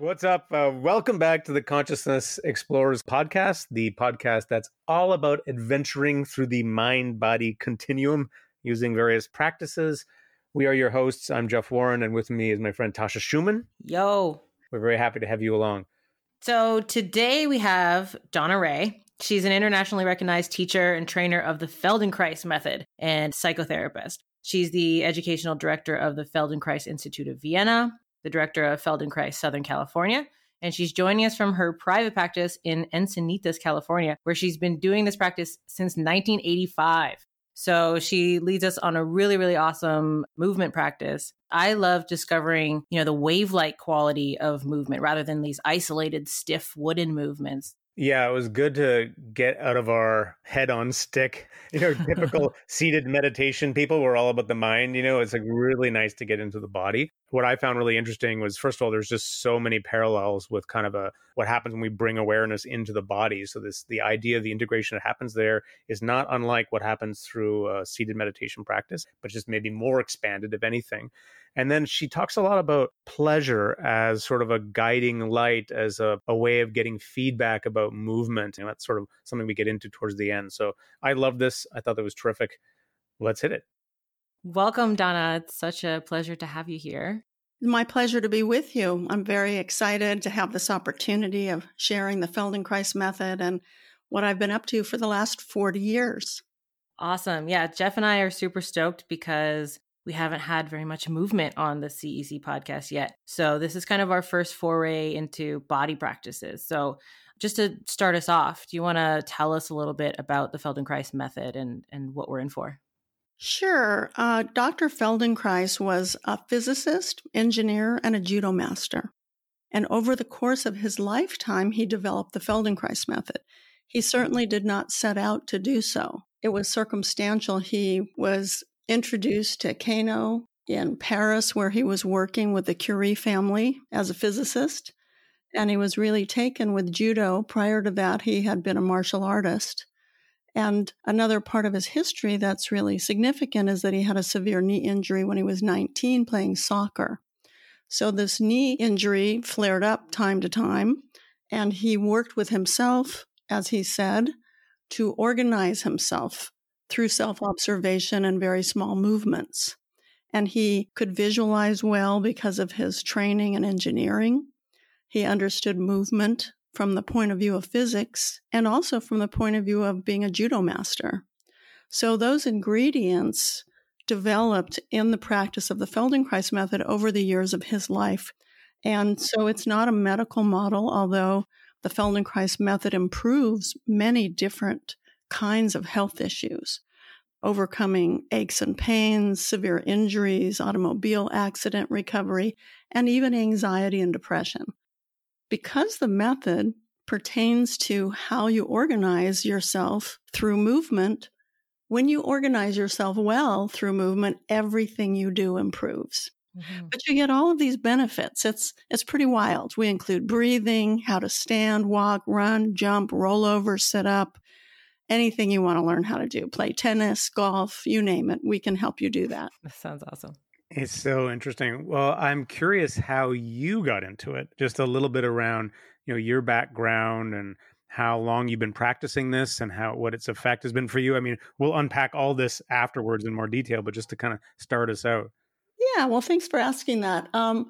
What's up? Uh, welcome back to the Consciousness Explorers podcast, the podcast that's all about adventuring through the mind body continuum using various practices. We are your hosts. I'm Jeff Warren, and with me is my friend Tasha Schumann. Yo. We're very happy to have you along. So today we have Donna Ray. She's an internationally recognized teacher and trainer of the Feldenkrais method and psychotherapist. She's the educational director of the Feldenkrais Institute of Vienna, the director of Feldenkrais Southern California. And she's joining us from her private practice in Encinitas, California, where she's been doing this practice since 1985. So she leads us on a really, really awesome movement practice. I love discovering, you know, the wave-like quality of movement rather than these isolated, stiff wooden movements. Yeah, it was good to get out of our head on stick. You know, typical seated meditation people were all about the mind. You know, it's like really nice to get into the body. What I found really interesting was, first of all, there's just so many parallels with kind of a what happens when we bring awareness into the body. So this the idea of the integration that happens there is not unlike what happens through a seated meditation practice, but just maybe more expanded, if anything. And then she talks a lot about pleasure as sort of a guiding light, as a, a way of getting feedback about movement. And that's sort of something we get into towards the end. So I love this. I thought that was terrific. Let's hit it. Welcome, Donna. It's such a pleasure to have you here. My pleasure to be with you. I'm very excited to have this opportunity of sharing the Feldenkrais method and what I've been up to for the last 40 years. Awesome. Yeah, Jeff and I are super stoked because we haven't had very much movement on the CEC podcast yet. So this is kind of our first foray into body practices. So just to start us off, do you want to tell us a little bit about the Feldenkrais method and, and what we're in for? Sure. Uh, Dr. Feldenkrais was a physicist, engineer, and a judo master. And over the course of his lifetime, he developed the Feldenkrais method. He certainly did not set out to do so. It was circumstantial. He was introduced to Kano in Paris, where he was working with the Curie family as a physicist. And he was really taken with judo. Prior to that, he had been a martial artist. And another part of his history that's really significant is that he had a severe knee injury when he was 19 playing soccer. So this knee injury flared up time to time, and he worked with himself, as he said, to organize himself through self observation and very small movements. And he could visualize well because of his training in engineering. He understood movement from the point of view of physics and also from the point of view of being a judo master. So those ingredients developed in the practice of the Feldenkrais method over the years of his life. And so it's not a medical model, although the Feldenkrais method improves many different kinds of health issues, overcoming aches and pains, severe injuries, automobile accident recovery, and even anxiety and depression. Because the method pertains to how you organize yourself through movement, when you organize yourself well through movement, everything you do improves. Mm-hmm. But you get all of these benefits. It's it's pretty wild. We include breathing, how to stand, walk, run, jump, roll over, sit up, anything you want to learn how to do. Play tennis, golf, you name it. We can help you do that. That sounds awesome. It's so interesting. Well, I'm curious how you got into it. Just a little bit around, you know, your background and how long you've been practicing this and how what its effect has been for you. I mean, we'll unpack all this afterwards in more detail, but just to kind of start us out. Yeah, well, thanks for asking that. Um,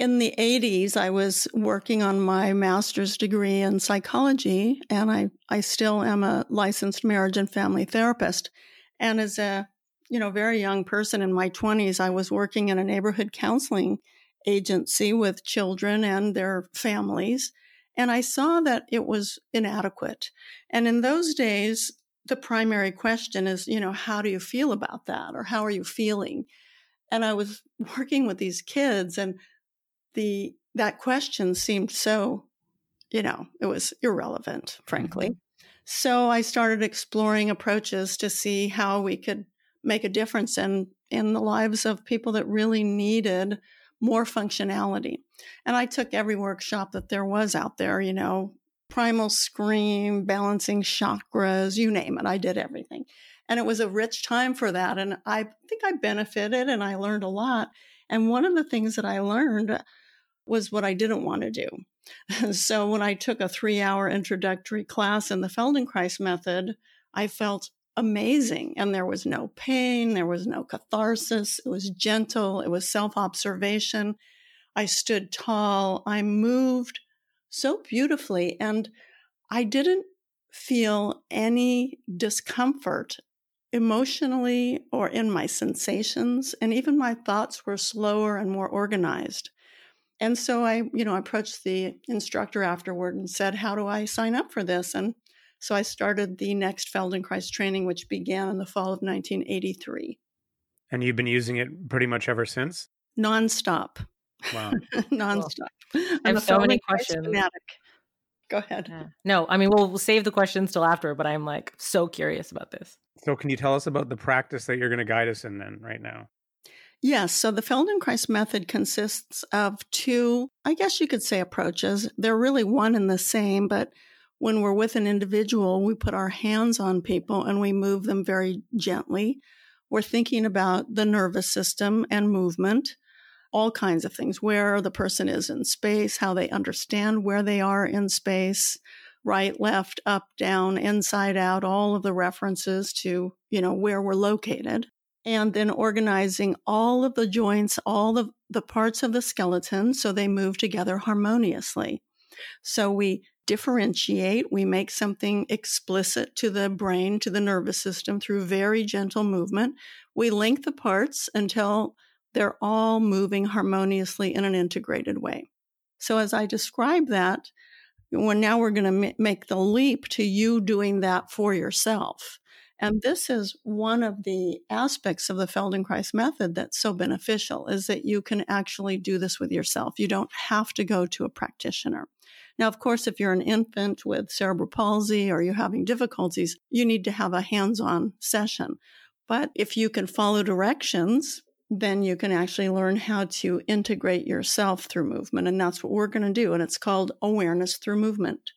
in the 80s, I was working on my master's degree in psychology, and I, I still am a licensed marriage and family therapist. And as a you know, very young person in my 20s, I was working in a neighborhood counseling agency with children and their families. And I saw that it was inadequate. And in those days, the primary question is, you know, how do you feel about that? Or how are you feeling? And I was working with these kids and the, that question seemed so, you know, it was irrelevant, frankly. Mm-hmm. So I started exploring approaches to see how we could make a difference in in the lives of people that really needed more functionality. And I took every workshop that there was out there, you know, primal scream, balancing chakras, you name it. I did everything. And it was a rich time for that. And I think I benefited and I learned a lot. And one of the things that I learned was what I didn't want to do. so when I took a three hour introductory class in the Feldenkrais method, I felt amazing. And there was no pain, there was no catharsis. It was gentle, it was self observation. I stood tall, I moved so beautifully, and I didn't feel any discomfort emotionally or in my sensations. And even my thoughts were slower and more organized. And so I, you know, approached the instructor afterward and said, How do I sign up for this? And so I started the next Feldenkrais training, which began in the fall of 1983. And you've been using it pretty much ever since? Nonstop. Wow. Nonstop. I have so many questions. Fanatic. Go ahead. Yeah. No, I mean, we'll, we'll save the questions till after, but I'm like so curious about this. So, can you tell us about the practice that you're going to guide us in then right now? Yes. So the Feldenkrais method consists of two, I guess you could say, approaches. They're really one and the same, but when we're with an individual, we put our hands on people and we move them very gently. We're thinking about the nervous system and movement, all kinds of things, where the person is in space, how they understand where they are in space, right, left, up, down, inside out, all of the references to, you know, where we're located and then organizing all of the joints, all of the parts of the skeleton so they move together harmoniously. So we differentiate, we make something explicit to the brain, to the nervous system through very gentle movement. We link the parts until they're all moving harmoniously in an integrated way. So as I describe that, when now we're going to make the leap to you doing that for yourself. And this is one of the aspects of the Feldenkrais method that's so beneficial is that you can actually do this with yourself. You don't have to go to a practitioner. Now, of course, if you're an infant with cerebral palsy or you're having difficulties, you need to have a hands on session. But if you can follow directions, then you can actually learn how to integrate yourself through movement. And that's what we're going to do. And it's called awareness through movement.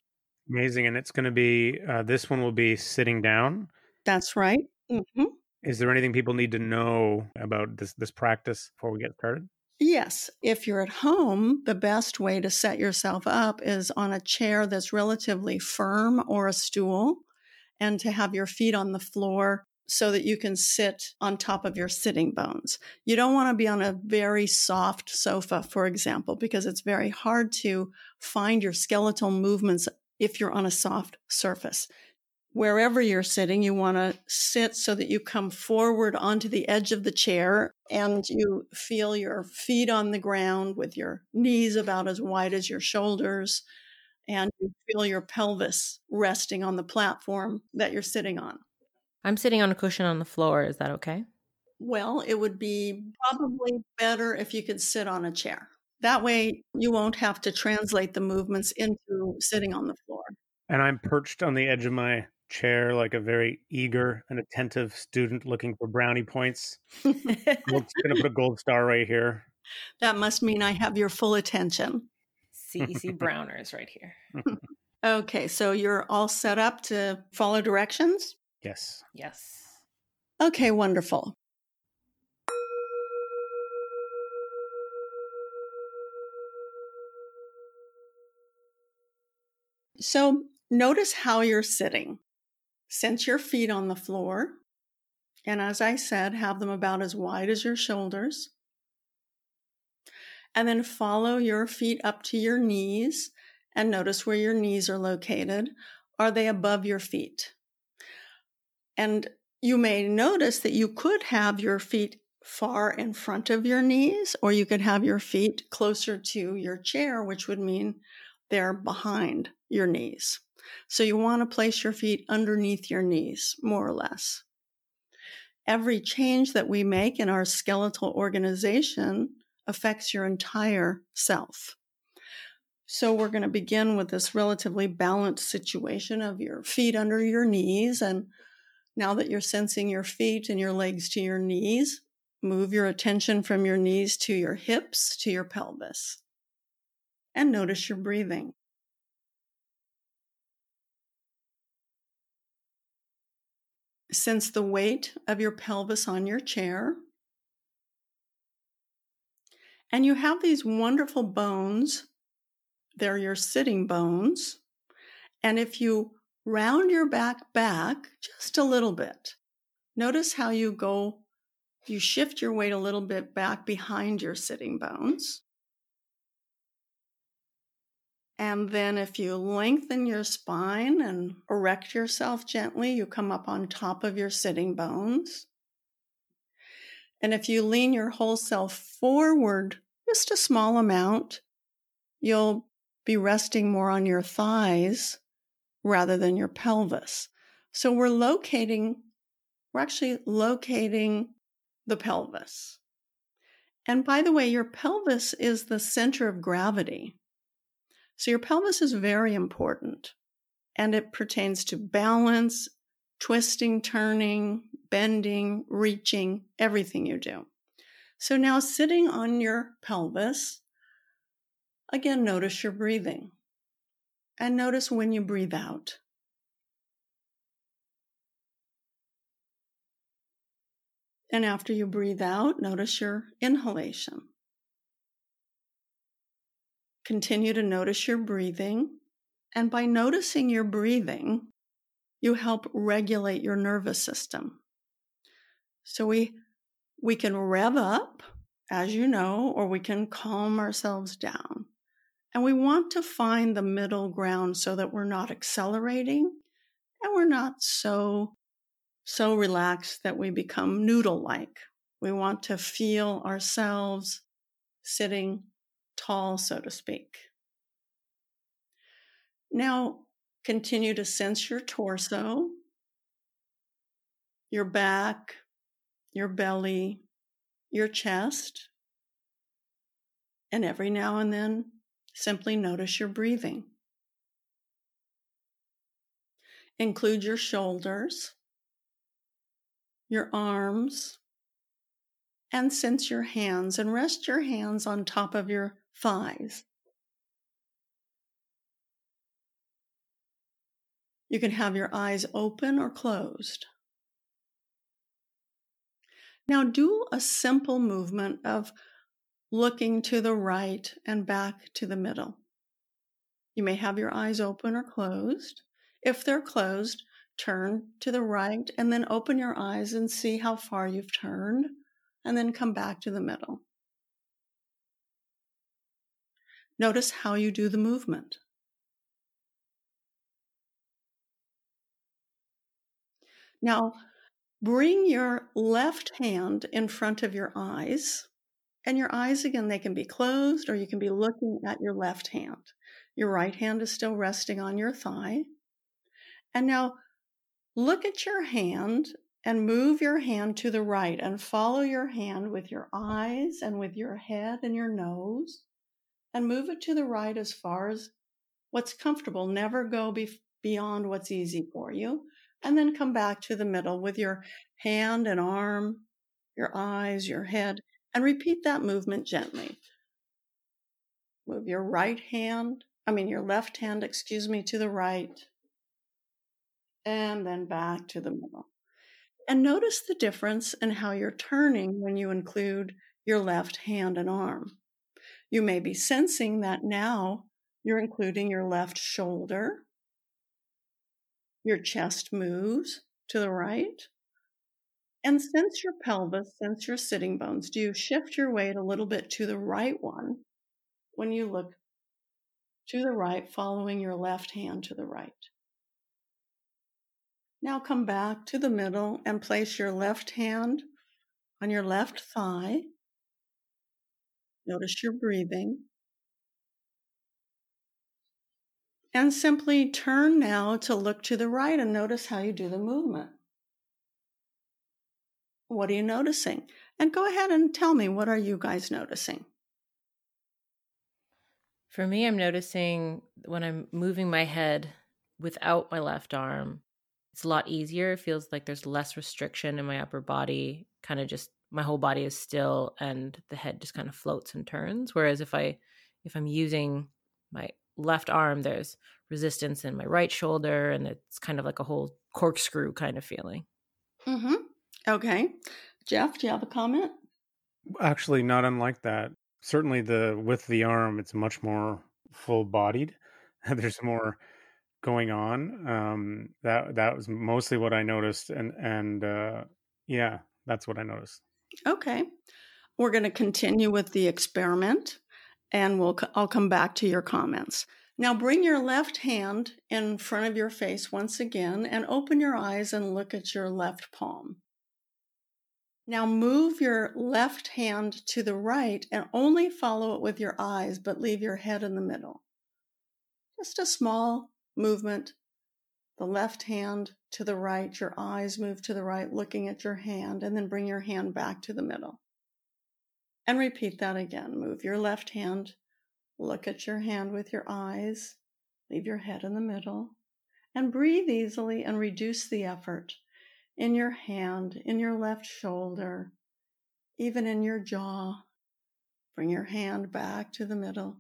Amazing. And it's going to be, uh, this one will be sitting down. That's right. Mm-hmm. Is there anything people need to know about this this practice before we get started? Yes. If you're at home, the best way to set yourself up is on a chair that's relatively firm or a stool and to have your feet on the floor so that you can sit on top of your sitting bones. You don't want to be on a very soft sofa, for example, because it's very hard to find your skeletal movements if you're on a soft surface wherever you're sitting, you want to sit so that you come forward onto the edge of the chair and you feel your feet on the ground with your knees about as wide as your shoulders. And you feel your pelvis resting on the platform that you're sitting on. I'm sitting on a cushion on the floor. Is that okay? Well, it would be probably better if you could sit on a chair. That way, you won't have to translate the movements into sitting on the floor. And I'm perched on the edge of my chair like a very eager and attentive student looking for brownie points. I'm going to put a gold star right here. That must mean I have your full attention. CEC Browners right here. okay, so you're all set up to follow directions? Yes. Yes. Okay, wonderful. So notice how you're sitting. Sense your feet on the floor. And as I said, have them about as wide as your shoulders. And then follow your feet up to your knees and notice where your knees are located. Are they above your feet? And you may notice that you could have your feet far in front of your knees, or you could have your feet closer to your chair, which would mean they're behind your knees. So you want to place your feet underneath your knees, more or less. Every change that we make in our skeletal organization affects your entire self. So we're going to begin with this relatively balanced situation of your feet under your knees. And now that you're sensing your feet and your legs to your knees, move your attention from your knees to your hips, to your pelvis. And notice your breathing. Sense the weight of your pelvis on your chair. And you have these wonderful bones. They're your sitting bones. And if you round your back back just a little bit, notice how you go, you shift your weight a little bit back behind your sitting bones. And then if you lengthen your spine and erect yourself gently, you come up on top of your sitting bones. And if you lean your whole self forward just a small amount, you'll be resting more on your thighs rather than your pelvis. So we're locating, we're actually locating the pelvis. And by the way, your pelvis is the center of gravity. So your pelvis is very important and it pertains to balance, twisting, turning, bending, reaching, everything you do. So now sitting on your pelvis, again, notice your breathing and notice when you breathe out. And after you breathe out, notice your inhalation. Continue to notice your breathing. And by noticing your breathing, you help regulate your nervous system. So we, we can rev up, as you know, or we can calm ourselves down. And we want to find the middle ground so that we're not accelerating and we're not so, so relaxed that we become noodle like. We want to feel ourselves sitting tall, so to speak. Now, continue to sense your torso, your back, your belly, your chest, and every now and then simply notice your breathing. Include your shoulders, your arms, and sense your hands and rest your hands on top of your thighs. You can have your eyes open or closed. Now do a simple movement of looking to the right and back to the middle. You may have your eyes open or closed. If they're closed, turn to the right and then open your eyes and see how far you've turned, and then come back to the middle. Notice how you do the movement. Now, bring your left hand in front of your eyes. And your eyes, again, they can be closed or you can be looking at your left hand. Your right hand is still resting on your thigh. And now look at your hand and move your hand to the right and follow your hand with your eyes and with your head and your nose and move it to the right as far as what's comfortable. Never go be- beyond what's easy for you. And then come back to the middle with your hand and arm, your eyes, your head, and repeat that movement gently. Move your right hand, I mean, your left hand, excuse me, to the right, and then back to the middle. And notice the difference in how you're turning when you include your left hand and arm. You may be sensing that now you're including your left shoulder. Your chest moves to the right. And sense your pelvis, sense your sitting bones. Do you shift your weight a little bit to the right one when you look to the right, following your left hand to the right? Now come back to the middle and place your left hand on your left thigh Notice your breathing. And simply turn now to look to the right and notice how you do the movement. What are you noticing? And go ahead and tell me what are you guys noticing? For me, I'm noticing when I'm moving my head without my left arm, it's a lot easier. It feels like there's less restriction in my upper body, kind of just my whole body is still and the head just kind of floats and turns whereas if i if i'm using my left arm there's resistance in my right shoulder and it's kind of like a whole corkscrew kind of feeling mm-hmm. okay jeff do you have a comment actually not unlike that certainly the with the arm, it's much more full bodied. There's more going on. Um, that that was mostly what I noticed, and and uh, yeah, that's what I noticed. Okay, we're going to continue with the experiment, and we'll I'll come back to your comments. Now bring your left hand in front of your face once again, and open your eyes and look at your left palm. Now move your left hand to the right and only follow it with your eyes, but leave your head in the middle. Just a small movement. The left hand to the right, your eyes move to the right, looking at your hand, and then bring your hand back to the middle. And repeat that again. Move your left hand, look at your hand with your eyes, leave your head in the middle, and breathe easily and reduce the effort in your hand, in your left shoulder, even in your jaw. Bring your hand back to the middle.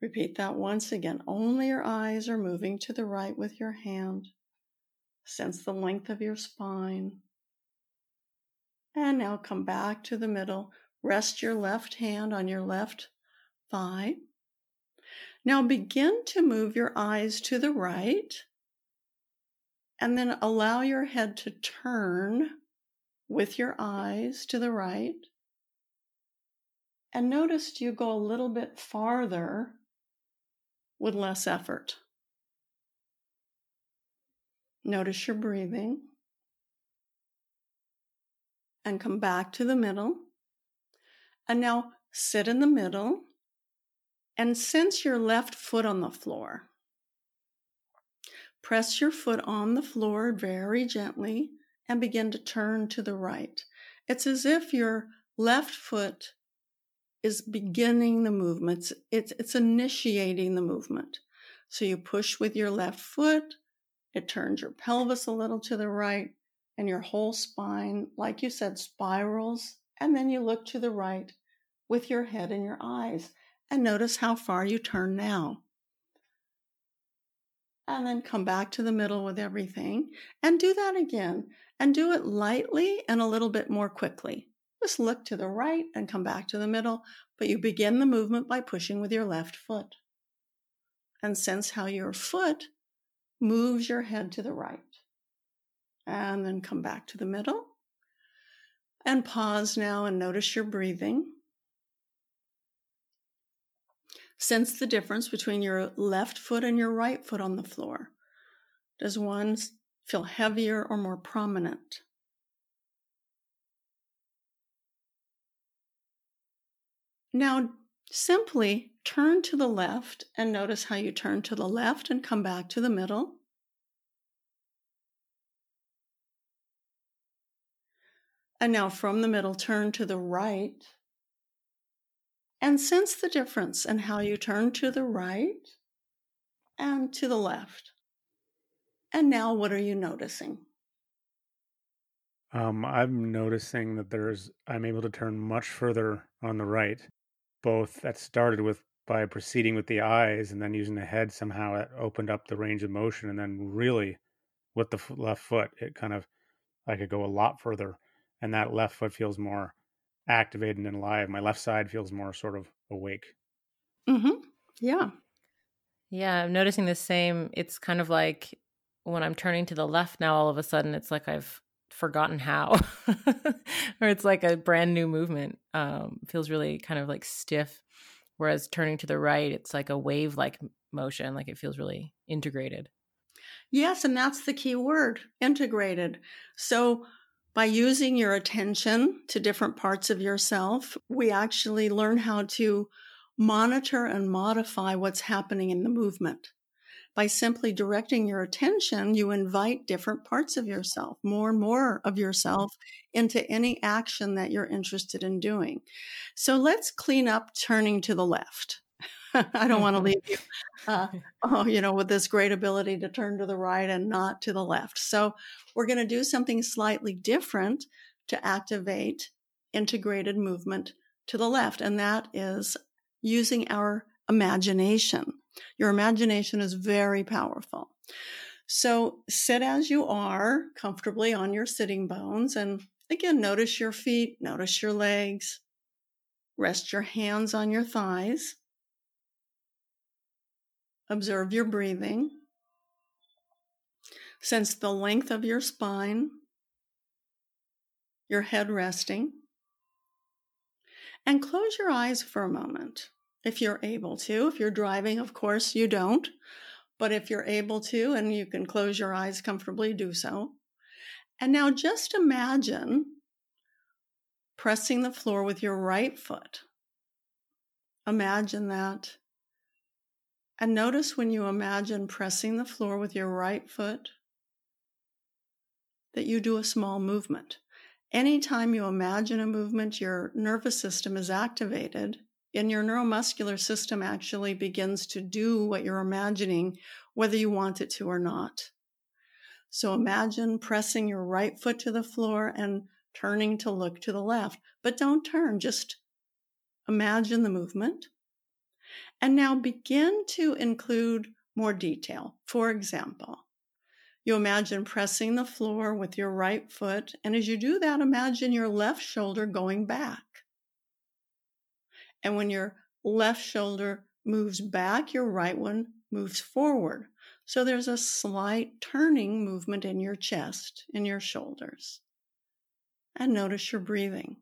Repeat that once again. Only your eyes are moving to the right with your hand. Sense the length of your spine. And now come back to the middle. Rest your left hand on your left thigh. Now begin to move your eyes to the right and then allow your head to turn with your eyes to the right. And notice you go a little bit farther with less effort. Notice your breathing. And come back to the middle. And now sit in the middle and sense your left foot on the floor. Press your foot on the floor very gently and begin to turn to the right. It's as if your left foot is beginning the movement. It's, it's initiating the movement. So you push with your left foot, it turns your pelvis a little to the right, and your whole spine, like you said, spirals. And then you look to the right with your head and your eyes. And notice how far you turn now and then come back to the middle with everything and do that again and do it lightly and a little bit more quickly. Just look to the right and come back to the middle, but you begin the movement by pushing with your left foot. And sense how your foot moves your head to the right. And then come back to the middle. And pause now and notice your breathing. Sense the difference between your left foot and your right foot on the floor. Does one feel heavier or more prominent? Now, simply turn to the left and notice how you turn to the left and come back to the middle. And now from the middle, turn to the right and sense the difference in how you turn to the right and to the left. And now, what are you noticing? Um, I'm noticing that there's I'm able to turn much further on the right. Both that started with by proceeding with the eyes and then using the head somehow it opened up the range of motion and then really with the left foot it kind of I could go a lot further and that left foot feels more activated and alive. My left side feels more sort of awake. Mm-hmm. Yeah. Yeah, I'm noticing the same. It's kind of like when I'm turning to the left now, all of a sudden it's like I've forgotten how, or it's like a brand new movement. Um, feels really kind of like stiff. Whereas turning to the right, it's like a wave like motion, like it feels really integrated. Yes, and that's the key word integrated. So by using your attention to different parts of yourself, we actually learn how to monitor and modify what's happening in the movement. By simply directing your attention, you invite different parts of yourself, more and more of yourself, into any action that you're interested in doing. So let's clean up turning to the left. I don't want to leave you, uh, oh, you know, with this great ability to turn to the right and not to the left. So we're going to do something slightly different to activate integrated movement to the left, and that is using our imagination. Your imagination is very powerful. So sit as you are comfortably on your sitting bones and again, notice your feet, notice your legs. Rest your hands on your thighs. Observe your breathing. Sense the length of your spine, your head resting. And close your eyes for a moment if you're able to. If you're driving, of course, you don't. But if you're able to and you can close your eyes comfortably, do so. And now just imagine pressing the floor with your right foot. Imagine that. And notice when you imagine pressing the floor with your right foot that you do a small movement. Anytime you imagine a movement, your nervous system is activated and your neuromuscular system actually begins to do what you're imagining, whether you want it to or not. So imagine pressing your right foot to the floor and turning to look to the left, but don't turn, just imagine the movement. And now begin to include more detail. For example, you imagine pressing the floor with your right foot, and as you do that, imagine your left shoulder going back. And when your left shoulder moves back, your right one moves forward. So there's a slight turning movement in your chest, in your shoulders. And notice your breathing.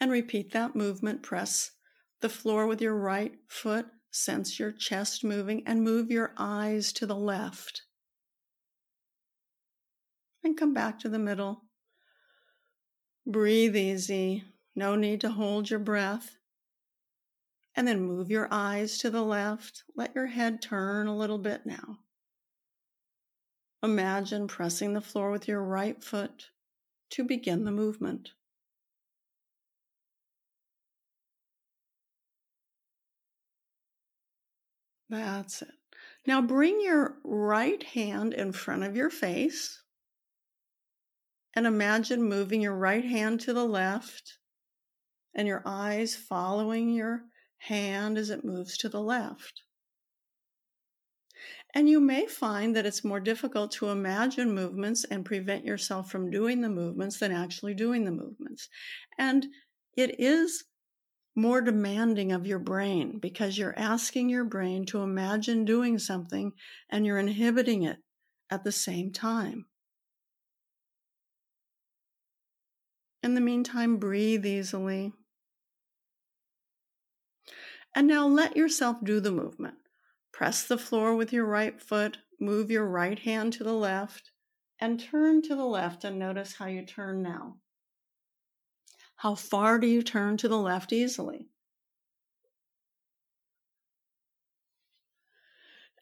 And repeat that movement. Press the floor with your right foot Sense your chest moving and move your eyes to the left. And come back to the middle. Breathe easy. No need to hold your breath. And then move your eyes to the left. Let your head turn a little bit now. Imagine pressing the floor with your right foot to begin the movement. That's it. Now bring your right hand in front of your face and imagine moving your right hand to the left and your eyes following your hand as it moves to the left. And you may find that it's more difficult to imagine movements and prevent yourself from doing the movements than actually doing the movements. And it is more demanding of your brain because you're asking your brain to imagine doing something and you're inhibiting it at the same time. In the meantime, breathe easily. And now let yourself do the movement. Press the floor with your right foot, move your right hand to the left, and turn to the left and notice how you turn now. How far do you turn to the left easily?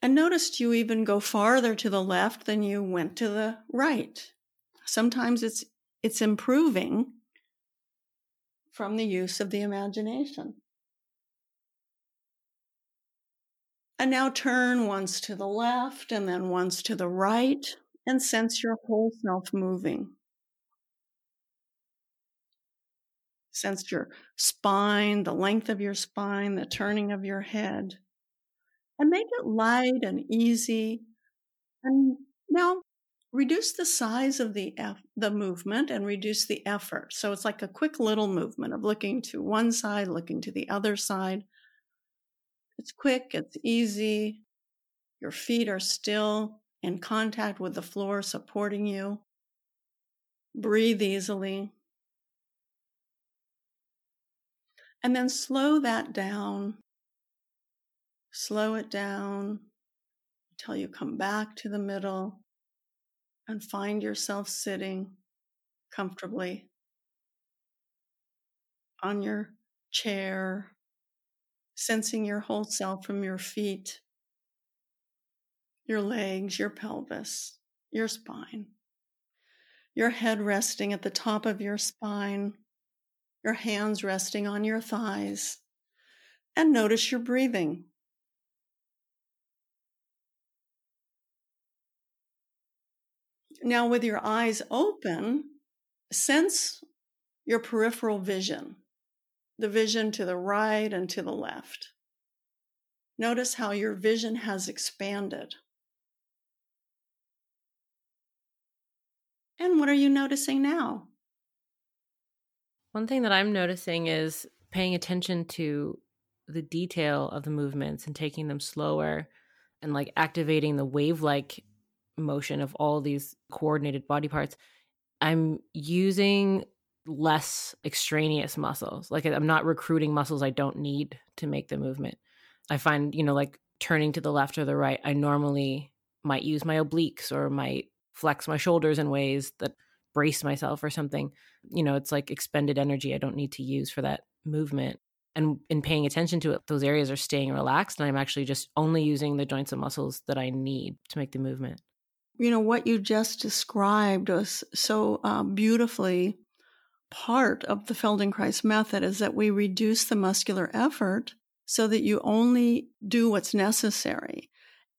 And notice you even go farther to the left than you went to the right. Sometimes it's it's improving from the use of the imagination. And now turn once to the left and then once to the right and sense your whole self moving. Sense your spine, the length of your spine, the turning of your head. And make it light and easy. And now reduce the size of the the movement and reduce the effort. So it's like a quick little movement of looking to one side, looking to the other side. It's quick, it's easy. Your feet are still in contact with the floor, supporting you. Breathe easily. And then slow that down. Slow it down until you come back to the middle and find yourself sitting comfortably on your chair, sensing your whole self from your feet, your legs, your pelvis, your spine, your head resting at the top of your spine your hands resting on your thighs, and notice your breathing. Now, with your eyes open, sense your peripheral vision, the vision to the right and to the left. Notice how your vision has expanded. And what are you noticing now? One thing that I'm noticing is paying attention to the detail of the movements and taking them slower and like activating the wave like motion of all these coordinated body parts. I'm using less extraneous muscles. Like I'm not recruiting muscles I don't need to make the movement. I find, you know, like turning to the left or the right, I normally might use my obliques or might flex my shoulders in ways that brace myself or something. You know, it's like expended energy I don't need to use for that movement. And in paying attention to it, those areas are staying relaxed. And I'm actually just only using the joints and muscles that I need to make the movement. You know, what you just described was so uh, beautifully part of the Feldenkrais method is that we reduce the muscular effort so that you only do what's necessary.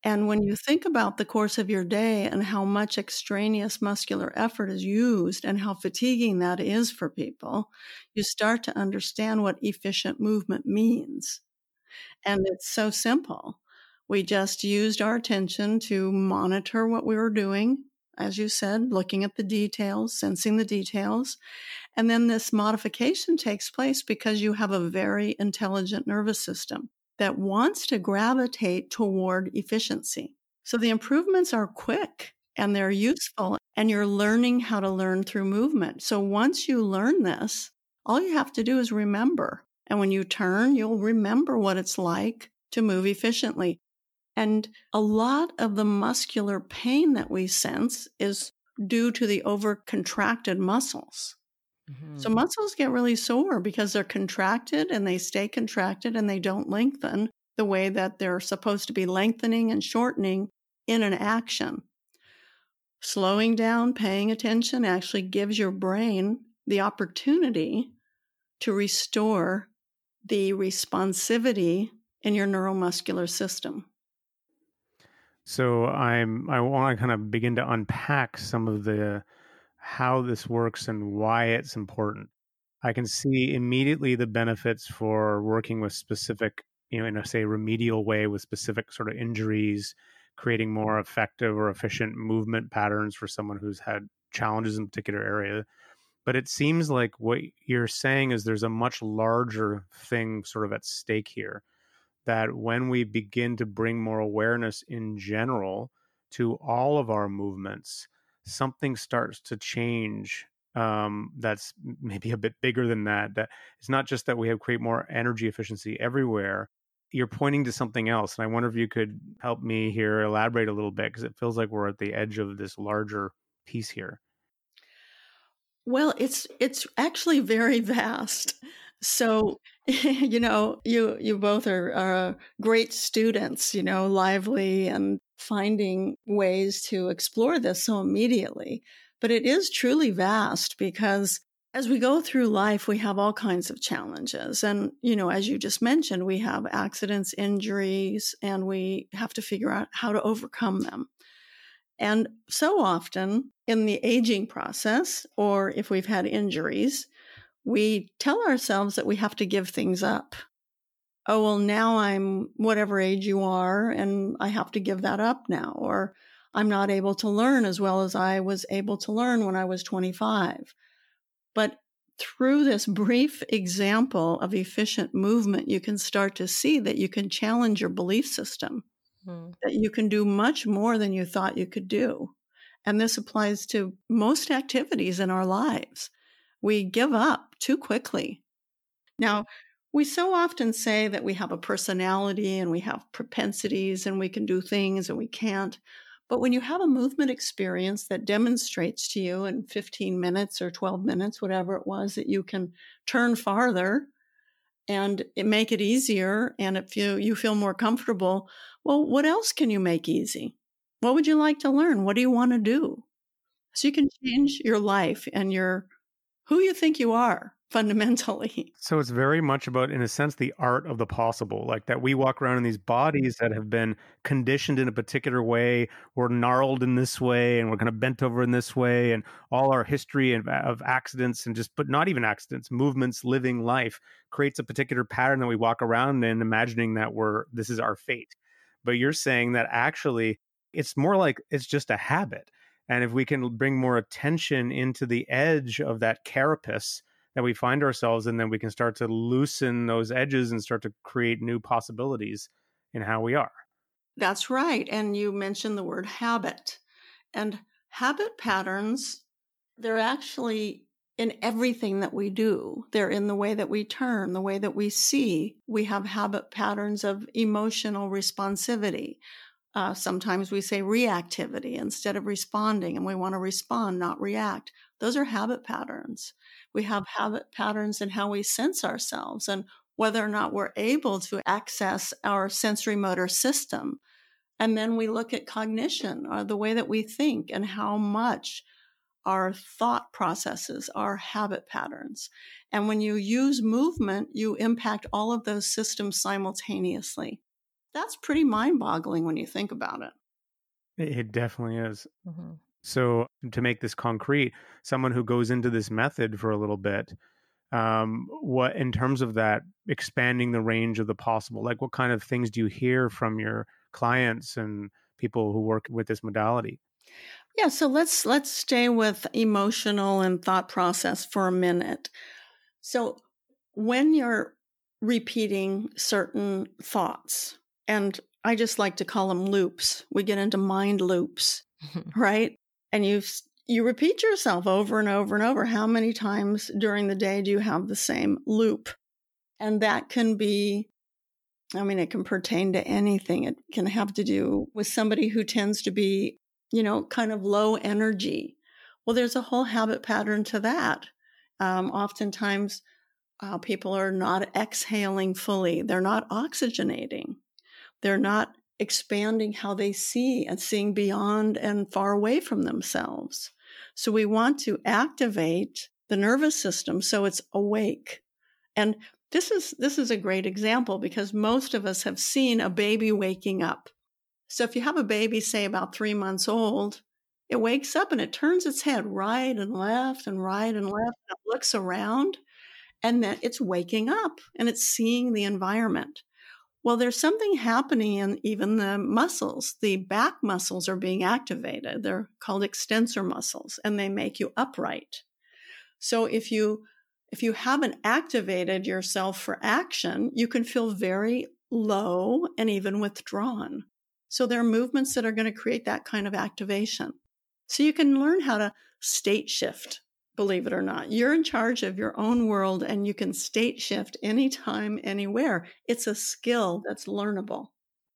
And when you think about the course of your day and how much extraneous muscular effort is used and how fatiguing that is for people, you start to understand what efficient movement means. And it's so simple. We just used our attention to monitor what we were doing, as you said, looking at the details, sensing the details. And then this modification takes place because you have a very intelligent nervous system that wants to gravitate toward efficiency. So the improvements are quick and they're useful, and you're learning how to learn through movement. So once you learn this, all you have to do is remember. And when you turn, you'll remember what it's like to move efficiently. And a lot of the muscular pain that we sense is due to the over contracted muscles. Mm-hmm. So muscles get really sore because they're contracted and they stay contracted and they don't lengthen the way that they're supposed to be lengthening and shortening in an action. Slowing down, paying attention actually gives your brain the opportunity to restore the responsivity in your neuromuscular system. So I'm I want to kind of begin to unpack some of the how this works and why it's important. I can see immediately the benefits for working with specific, you know, in a say remedial way with specific sort of injuries, creating more effective or efficient movement patterns for someone who's had challenges in a particular area. But it seems like what you're saying is there's a much larger thing sort of at stake here. That when we begin to bring more awareness in general to all of our movements, something starts to change um, that's maybe a bit bigger than that. That it's not just that we have create more energy efficiency everywhere. You're pointing to something else, and I wonder if you could help me here elaborate a little bit because it feels like we're at the edge of this larger piece here. Well, it's it's actually very vast. So, you know, you you both are, are great students, you know, lively and finding ways to explore this so immediately. But it is truly vast because as we go through life, we have all kinds of challenges. And, you know, as you just mentioned, we have accidents, injuries, and we have to figure out how to overcome them. And so often in the aging process, or if we've had injuries, we tell ourselves that we have to give things up oh, well, now I'm whatever age you are, and I have to give that up now, or I'm not able to learn as well as I was able to learn when I was 25. But through this brief example of efficient movement, you can start to see that you can challenge your belief system, hmm. that you can do much more than you thought you could do. And this applies to most activities in our lives. We give up too quickly. Now, we so often say that we have a personality and we have propensities and we can do things and we can't. But when you have a movement experience that demonstrates to you in 15 minutes or 12 minutes, whatever it was, that you can turn farther and it make it easier and if you, you feel more comfortable, well, what else can you make easy? What would you like to learn? What do you want to do? So you can change your life and your who you think you are fundamentally. So it's very much about, in a sense, the art of the possible. Like that we walk around in these bodies that have been conditioned in a particular way, we're gnarled in this way, and we're kind of bent over in this way, and all our history of, of accidents and just, but not even accidents, movements, living life creates a particular pattern that we walk around in, imagining that we're this is our fate. But you're saying that actually it's more like it's just a habit. And if we can bring more attention into the edge of that carapace, that we find ourselves and then we can start to loosen those edges and start to create new possibilities in how we are. That's right. And you mentioned the word habit. And habit patterns, they're actually in everything that we do. They're in the way that we turn, the way that we see. We have habit patterns of emotional responsivity. Uh, sometimes we say reactivity instead of responding, and we want to respond, not react. Those are habit patterns. We have habit patterns in how we sense ourselves and whether or not we're able to access our sensory motor system. And then we look at cognition, or the way that we think, and how much our thought processes, our habit patterns. And when you use movement, you impact all of those systems simultaneously. That's pretty mind boggling when you think about it. It definitely is. Mm-hmm. So, to make this concrete, someone who goes into this method for a little bit, um, what in terms of that expanding the range of the possible, like what kind of things do you hear from your clients and people who work with this modality? Yeah, so let's let's stay with emotional and thought process for a minute. So when you're repeating certain thoughts, and I just like to call them loops. We get into mind loops, right? And you you repeat yourself over and over and over. How many times during the day do you have the same loop? And that can be I mean, it can pertain to anything. It can have to do with somebody who tends to be you know, kind of low energy. Well, there's a whole habit pattern to that. Um, oftentimes, uh, people are not exhaling fully, they're not oxygenating, they're not expanding how they see and seeing beyond and far away from themselves. So, we want to activate the nervous system so it's awake. And this is this is a great example because most of us have seen a baby waking up so if you have a baby, say about three months old, it wakes up and it turns its head right and left and right and left. And it looks around and then it's waking up and it's seeing the environment. Well, there's something happening in even the muscles. The back muscles are being activated. They're called extensor muscles and they make you upright. So if you if you haven't activated yourself for action, you can feel very low and even withdrawn. So there are movements that are going to create that kind of activation. So you can learn how to state shift, believe it or not. You're in charge of your own world and you can state shift anytime, anywhere. It's a skill that's learnable.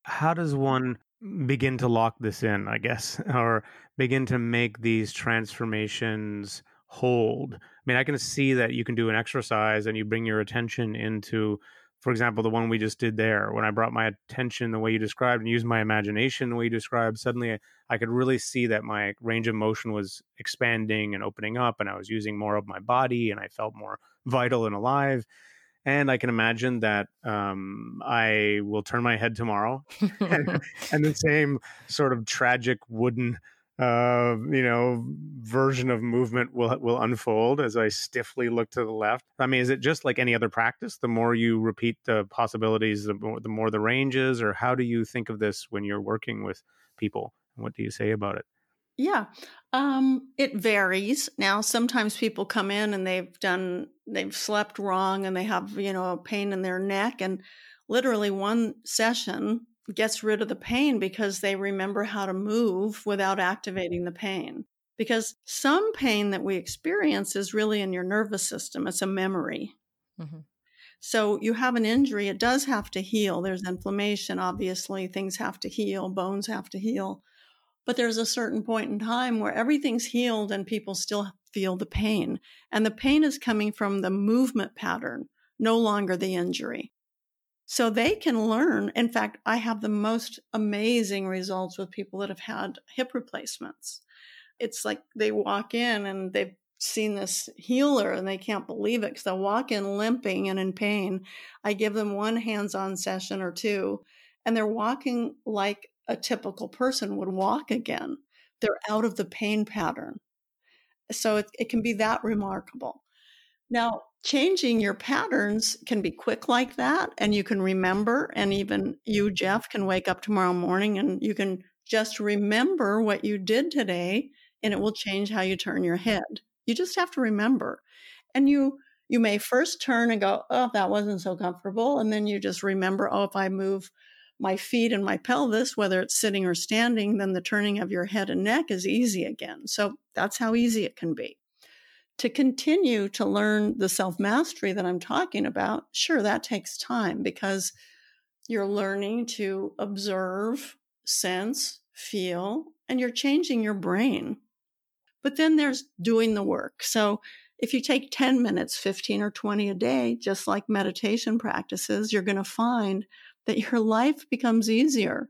How does one begin to lock this in, I guess, or begin to make these transformations hold? I mean, I can see that you can do an exercise and you bring your attention into for example, the one we just did there, when I brought my attention the way you described and used my imagination the way you described, suddenly I could really see that my range of motion was expanding and opening up, and I was using more of my body, and I felt more vital and alive. And I can imagine that um, I will turn my head tomorrow, and, and the same sort of tragic wooden uh, you know, version of movement will will unfold as I stiffly look to the left. I mean, is it just like any other practice? The more you repeat the possibilities, the more the, more the range is, or how do you think of this when you're working with people? What do you say about it? Yeah, um, it varies. Now, sometimes people come in and they've done, they've slept wrong and they have, you know, a pain in their neck. And literally one session, gets rid of the pain because they remember how to move without activating the pain. Because some pain that we experience is really in your nervous system, it's a memory. Mm-hmm. So you have an injury, it does have to heal. There's inflammation, obviously, things have to heal, bones have to heal. But there's a certain point in time where everything's healed and people still feel the pain. And the pain is coming from the movement pattern, no longer the injury. So they can learn. In fact, I have the most amazing results with people that have had hip replacements. It's like they walk in and they've seen this healer and they can't believe it because they walk in limping and in pain. I give them one hands on session or two, and they're walking like a typical person would walk again. They're out of the pain pattern. So it, it can be that remarkable. Now, changing your patterns can be quick like that, and you can remember. And even you, mm-hmm. Jeff, can wake up tomorrow morning and you can just remember what you did today, and it will change how you turn your head. You just have to remember. And you You may first turn and go, oh, that wasn't so comfortable. And then you just remember, oh, if I move my feet and my pelvis, whether it's sitting or standing, then the turning of your head and neck is easy again. So that's how easy it can be. To continue to learn the self mastery that I'm talking about, sure, that takes time because you're learning to observe, sense, feel, and you're changing your brain. But then there's doing the work. So if you take 10 minutes, 15 or 20 a day, just like meditation practices, you're going to find that your life becomes easier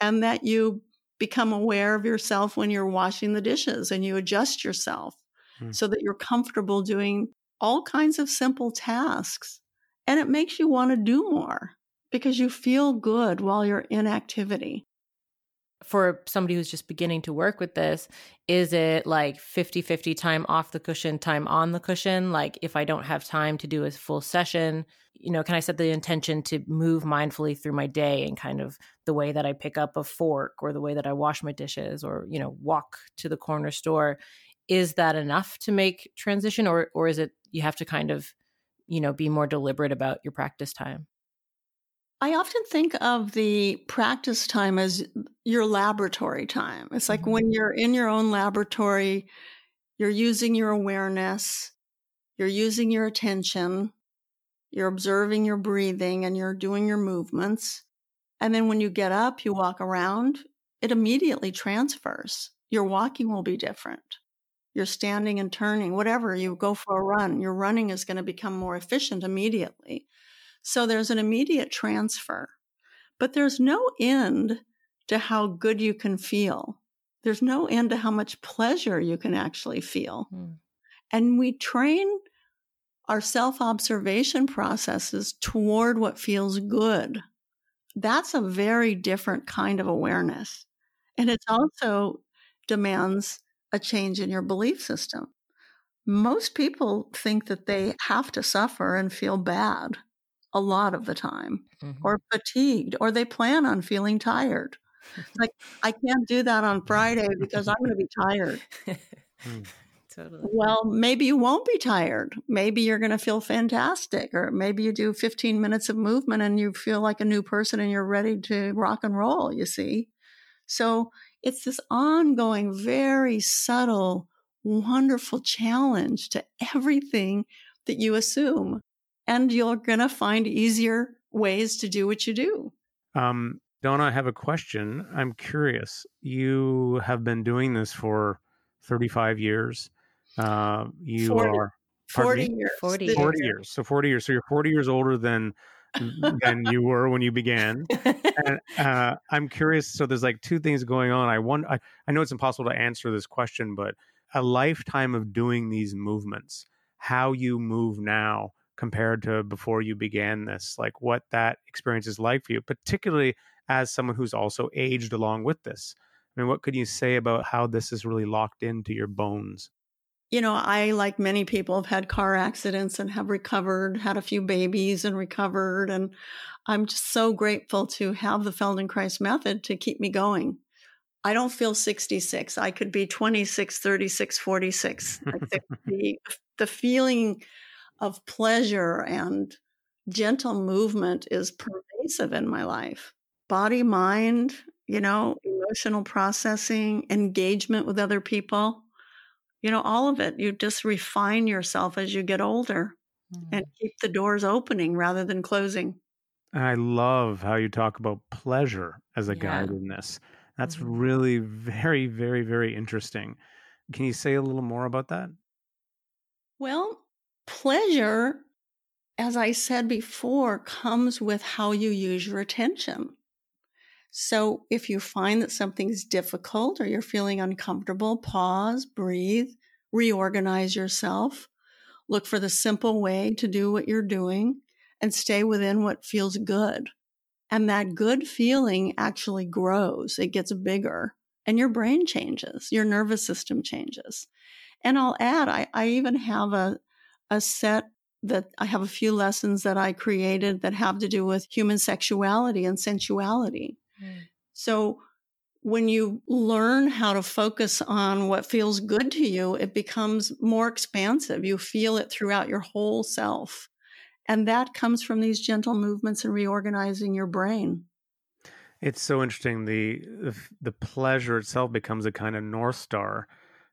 and that you become aware of yourself when you're washing the dishes and you adjust yourself hmm. so that you're comfortable doing all kinds of simple tasks. And it makes you want to do more because you feel good while you're in activity for somebody who's just beginning to work with this is it like 50-50 time off the cushion time on the cushion like if i don't have time to do a full session you know can i set the intention to move mindfully through my day and kind of the way that i pick up a fork or the way that i wash my dishes or you know walk to the corner store is that enough to make transition or or is it you have to kind of you know be more deliberate about your practice time I often think of the practice time as your laboratory time. It's like mm-hmm. when you're in your own laboratory, you're using your awareness, you're using your attention, you're observing your breathing, and you're doing your movements. And then when you get up, you walk around, it immediately transfers. Your walking will be different. You're standing and turning, whatever, you go for a run, your running is going to become more efficient immediately. So there's an immediate transfer, but there's no end to how good you can feel. There's no end to how much pleasure you can actually feel. Mm. And we train our self observation processes toward what feels good. That's a very different kind of awareness. And it also demands a change in your belief system. Most people think that they have to suffer and feel bad a lot of the time mm-hmm. or fatigued or they plan on feeling tired. like I can't do that on Friday because I'm going to be tired. Hmm. totally. Well, maybe you won't be tired. Maybe you're going to feel fantastic or maybe you do 15 minutes of movement and you feel like a new person and you're ready to rock and roll, you see. So, it's this ongoing very subtle wonderful challenge to everything that you assume and you're going to find easier ways to do what you do. Um, Donna, I have a question. I'm curious. You have been doing this for 35 years. Uh, you 40, are 40 years. 40, 40 years. So 40 years. So you're 40 years older than than you were when you began. And uh, I'm curious. So there's like two things going on. I want. I, I know it's impossible to answer this question, but a lifetime of doing these movements, how you move now compared to before you began this, like what that experience is like for you, particularly as someone who's also aged along with this. I mean, what could you say about how this is really locked into your bones? You know, I, like many people, have had car accidents and have recovered, had a few babies and recovered. And I'm just so grateful to have the Feldenkrais method to keep me going. I don't feel 66. I could be 26, 36, 46. the, the feeling of pleasure and gentle movement is pervasive in my life. Body, mind, you know, emotional processing, engagement with other people, you know, all of it. You just refine yourself as you get older mm. and keep the doors opening rather than closing. I love how you talk about pleasure as a yeah. guide in this. That's mm-hmm. really very, very, very interesting. Can you say a little more about that? Well, Pleasure, as I said before, comes with how you use your attention. So if you find that something's difficult or you're feeling uncomfortable, pause, breathe, reorganize yourself, look for the simple way to do what you're doing and stay within what feels good. And that good feeling actually grows. It gets bigger and your brain changes, your nervous system changes. And I'll add, I, I even have a, a set that I have a few lessons that I created that have to do with human sexuality and sensuality. Mm. So when you learn how to focus on what feels good to you, it becomes more expansive. You feel it throughout your whole self. And that comes from these gentle movements and reorganizing your brain. It's so interesting. The the, the pleasure itself becomes a kind of north star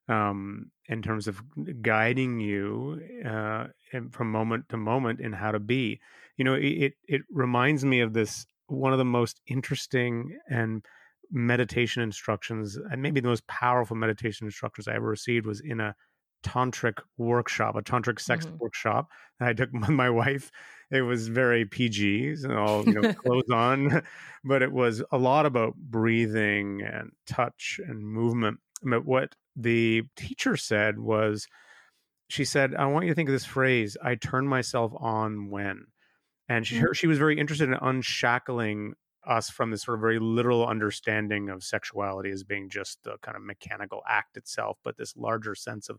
um, in terms of guiding you uh, from moment to moment in how to be. You know, it it reminds me of this one of the most interesting and meditation instructions, and maybe the most powerful meditation instructions I ever received was in a tantric workshop, a tantric sex mm-hmm. workshop that I took with my wife. It was very PG, so all you know, clothes on, but it was a lot about breathing and touch and movement. But what the teacher said was, she said, "I want you to think of this phrase: I turn myself on when." And she, mm-hmm. she was very interested in unshackling us from this sort of very literal understanding of sexuality as being just the kind of mechanical act itself, but this larger sense of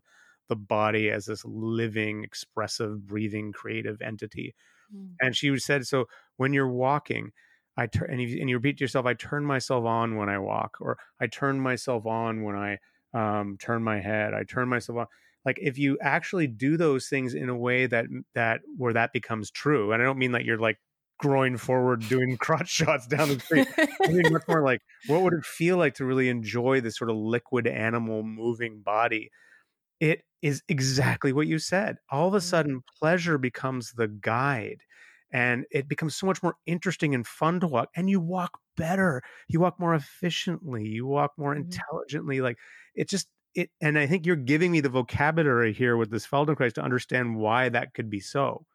the body as this living, expressive, breathing, creative entity. Mm. And she said, so when you're walking, I turn and you, and you repeat to yourself, I turn myself on when I walk, or I turn myself on when I um, turn my head, I turn myself on. Like if you actually do those things in a way that that where that becomes true, and I don't mean that you're like groin forward doing crotch shots down the street. I mean, much more like what would it feel like to really enjoy this sort of liquid animal moving body? It is exactly what you said. All of a mm-hmm. sudden, pleasure becomes the guide and it becomes so much more interesting and fun to walk. And you walk better, you walk more efficiently, you walk more mm-hmm. intelligently. Like it just, it, and I think you're giving me the vocabulary here with this Feldenkrais to understand why that could be so.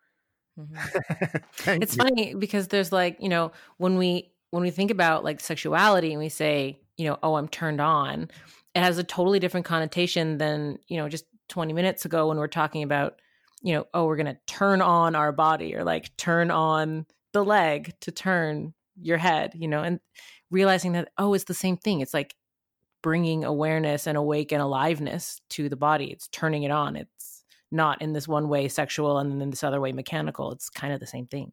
Mm-hmm. it's you. funny because there's like, you know, when we when we think about like sexuality and we say, you know, oh, I'm turned on, it has a totally different connotation than, you know, just 20 minutes ago when we're talking about, you know, oh, we're going to turn on our body or like turn on the leg to turn your head, you know, and realizing that oh, it's the same thing. It's like bringing awareness and awake and aliveness to the body. It's turning it on. It's not in this one way sexual and then this other way mechanical. It's kind of the same thing.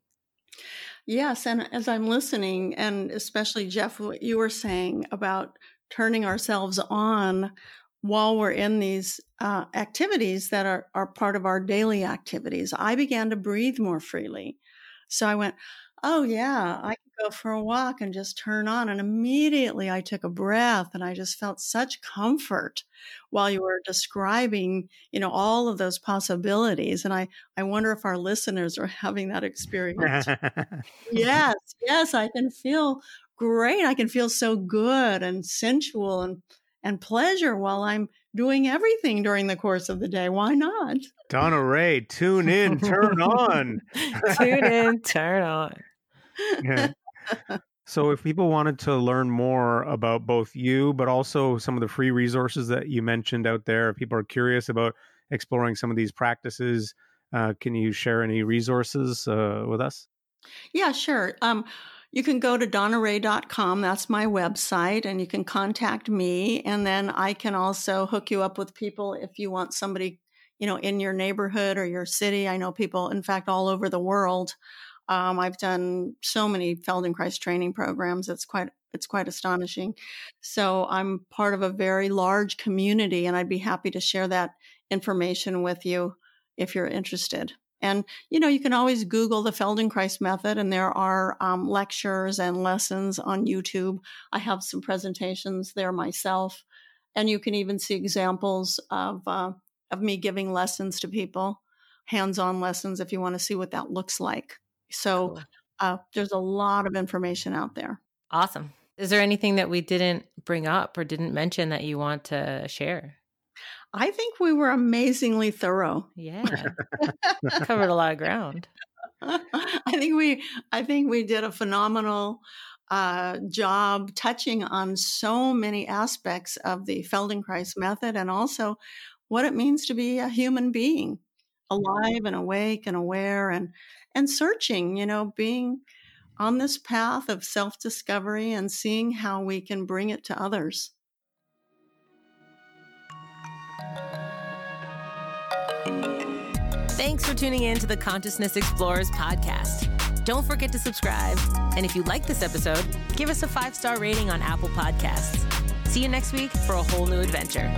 Yes. And as I'm listening, and especially Jeff, what you were saying about turning ourselves on while we're in these uh, activities that are, are part of our daily activities, I began to breathe more freely. So I went, oh, yeah, I could go for a walk and just turn on. And immediately I took a breath and I just felt such comfort while you were describing, you know, all of those possibilities. And I, I wonder if our listeners are having that experience. yes, yes, I can feel great. I can feel so good and sensual and and pleasure while I'm doing everything during the course of the day. Why not? Donna Ray, tune in, turn on. tune in, turn on. So, if people wanted to learn more about both you, but also some of the free resources that you mentioned out there, if people are curious about exploring some of these practices, uh, can you share any resources uh, with us? Yeah, sure. Um, you can go to donnaray.com. That's my website, and you can contact me. And then I can also hook you up with people if you want somebody, you know, in your neighborhood or your city. I know people, in fact, all over the world um, I've done so many Feldenkrais training programs. It's quite it's quite astonishing. So I'm part of a very large community, and I'd be happy to share that information with you if you're interested. And you know, you can always Google the Feldenkrais method, and there are um, lectures and lessons on YouTube. I have some presentations there myself, and you can even see examples of uh, of me giving lessons to people, hands-on lessons, if you want to see what that looks like. So cool. uh, there's a lot of information out there. Awesome. Is there anything that we didn't bring up or didn't mention that you want to share? I think we were amazingly thorough. Yeah. Covered a lot of ground. I think we I think we did a phenomenal uh, job touching on so many aspects of the Feldenkrais method and also what it means to be a human being, alive and awake and aware and and searching, you know, being on this path of self discovery and seeing how we can bring it to others. Thanks for tuning in to the Consciousness Explorers podcast. Don't forget to subscribe. And if you like this episode, give us a five star rating on Apple Podcasts. See you next week for a whole new adventure.